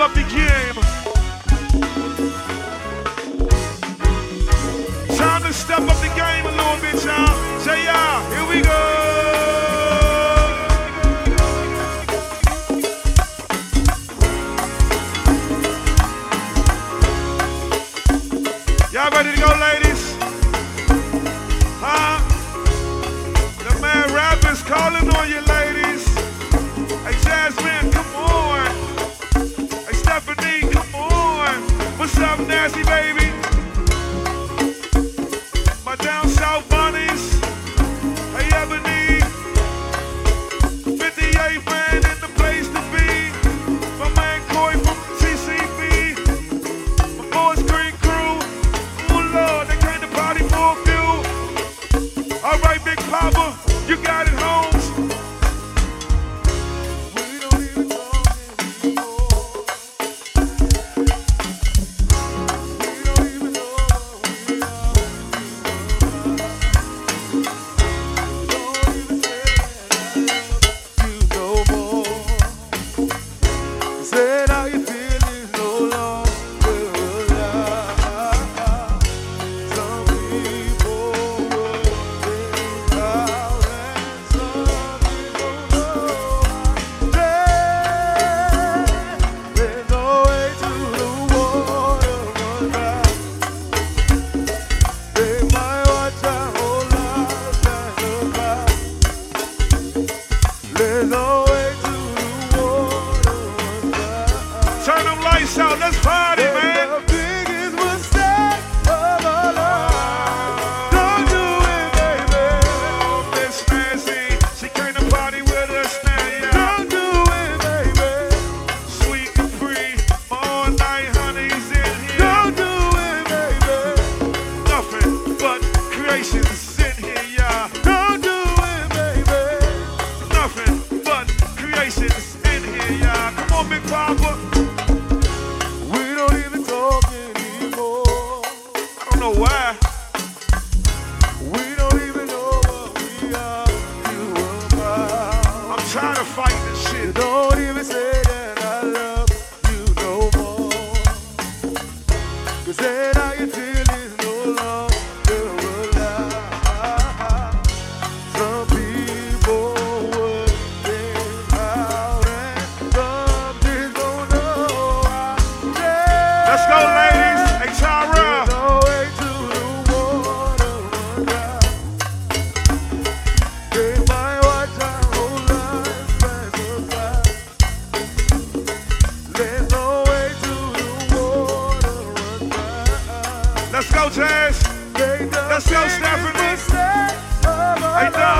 up the game. shout, let's fire! myself, Stephanie. I know.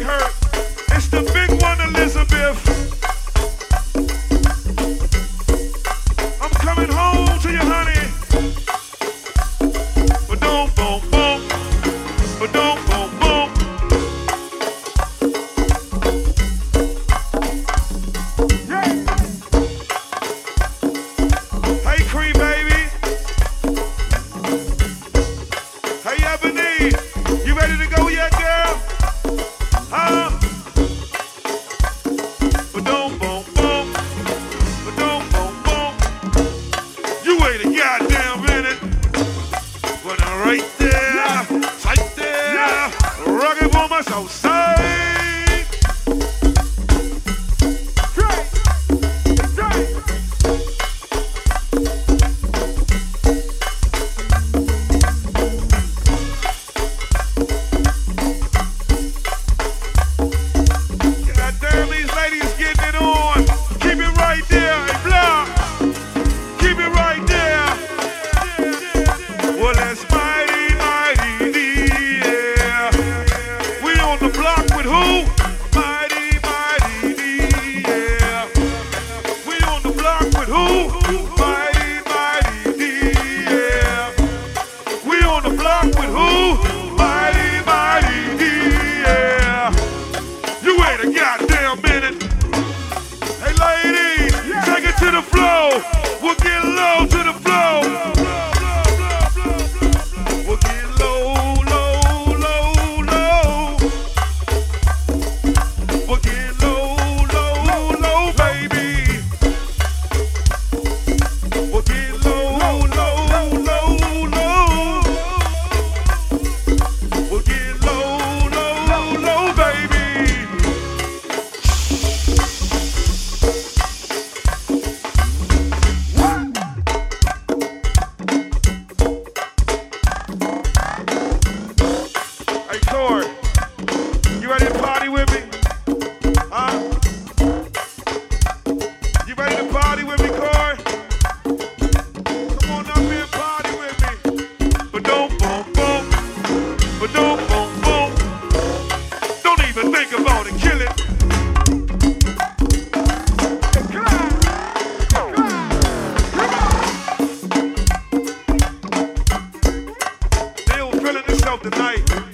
hurt. so outside. Don't even think about it, kill it. Still feeling tonight.